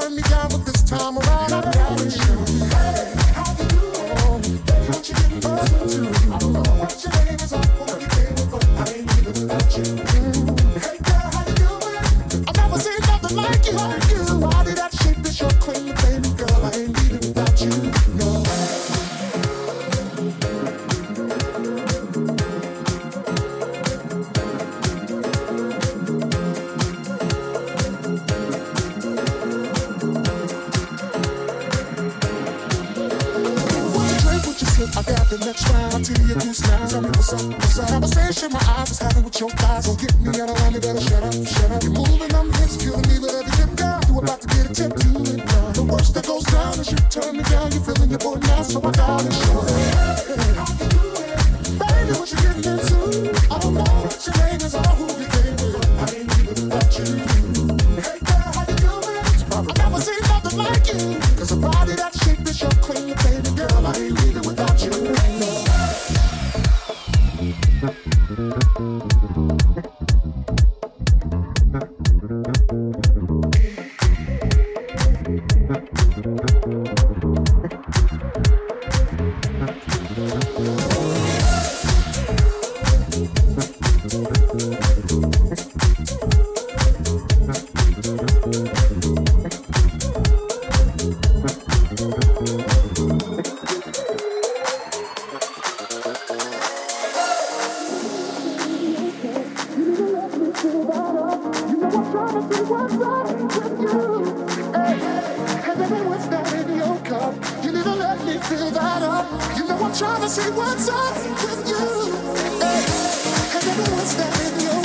turn me down, but this time around. Cause everyone's staring you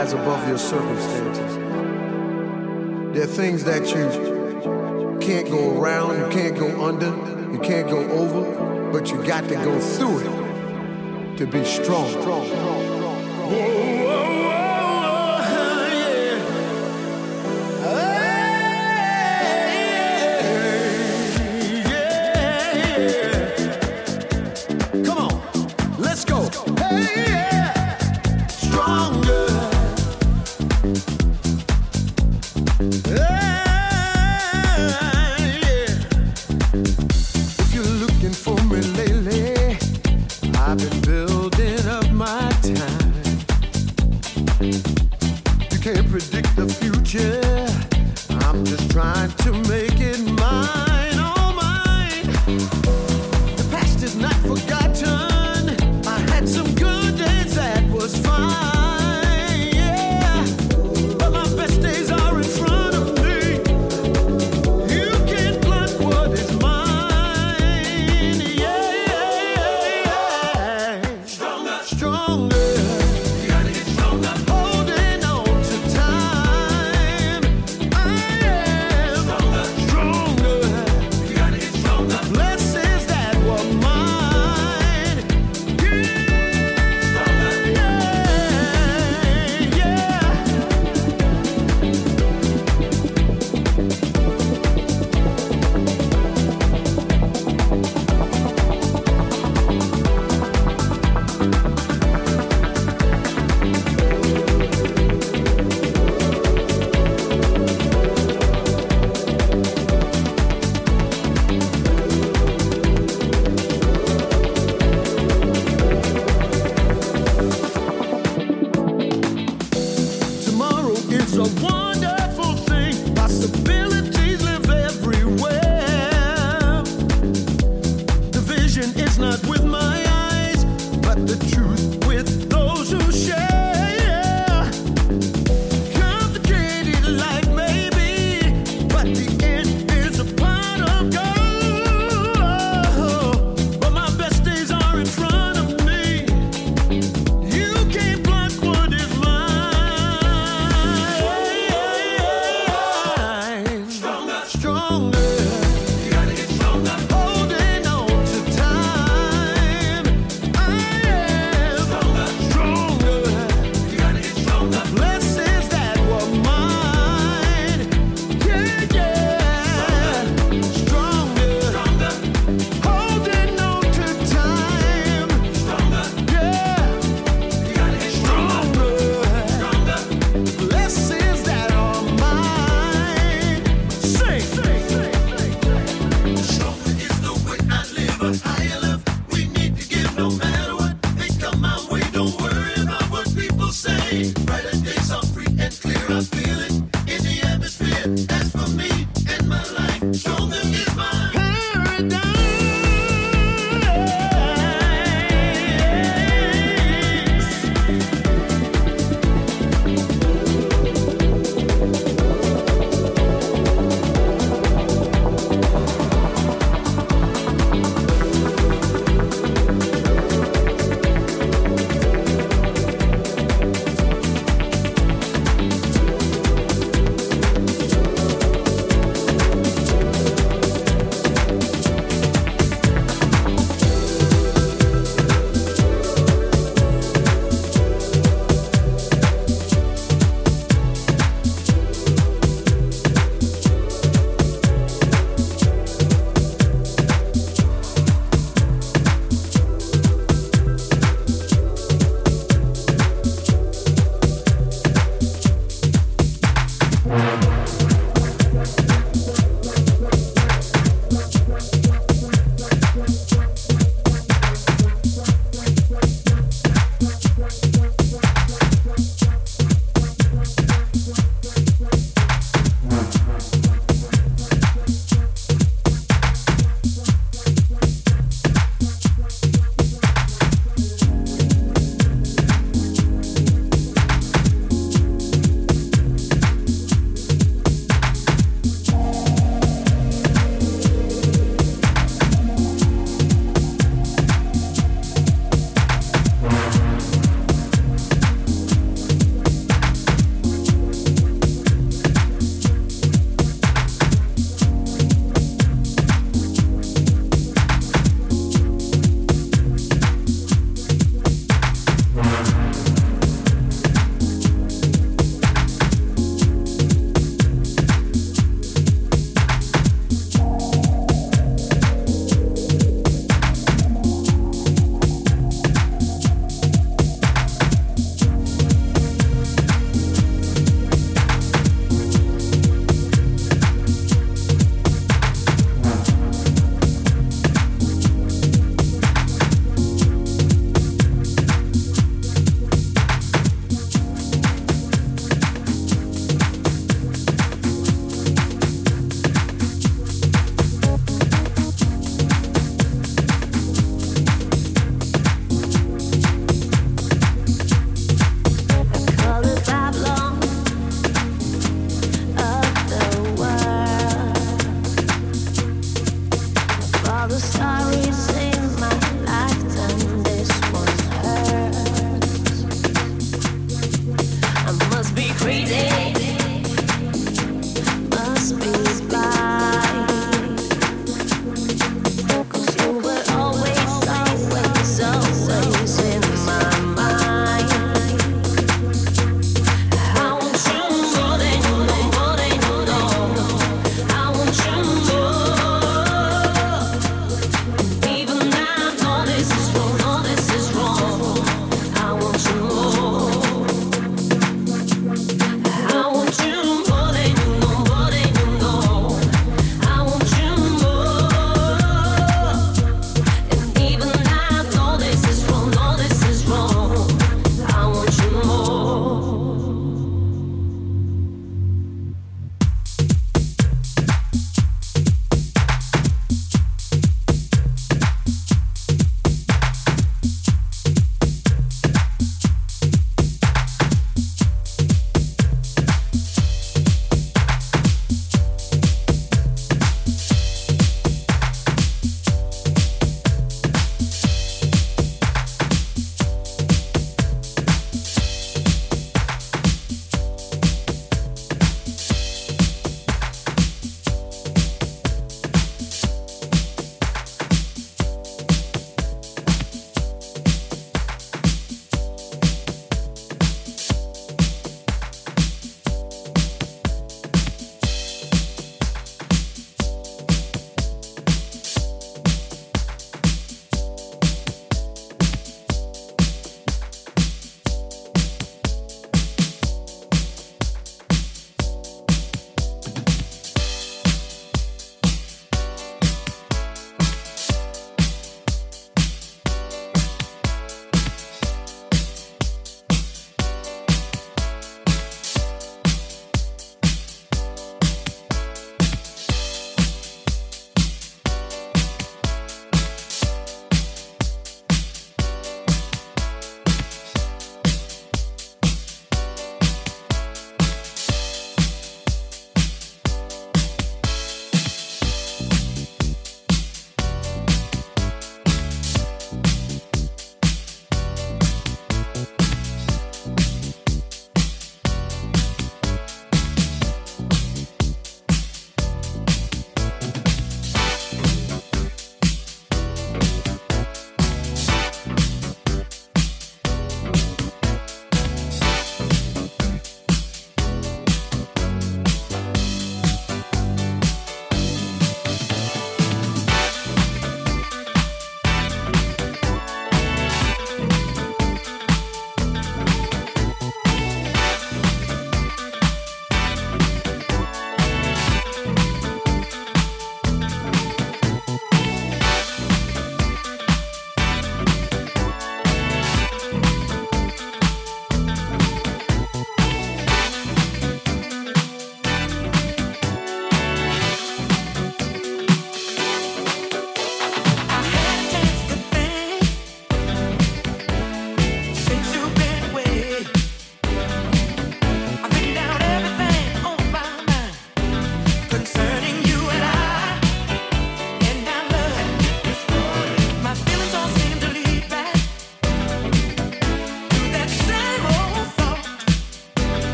rise above your circumstances. There are things that you can't go around, you can't go under, you can't go over, but you got to go through it to be strong.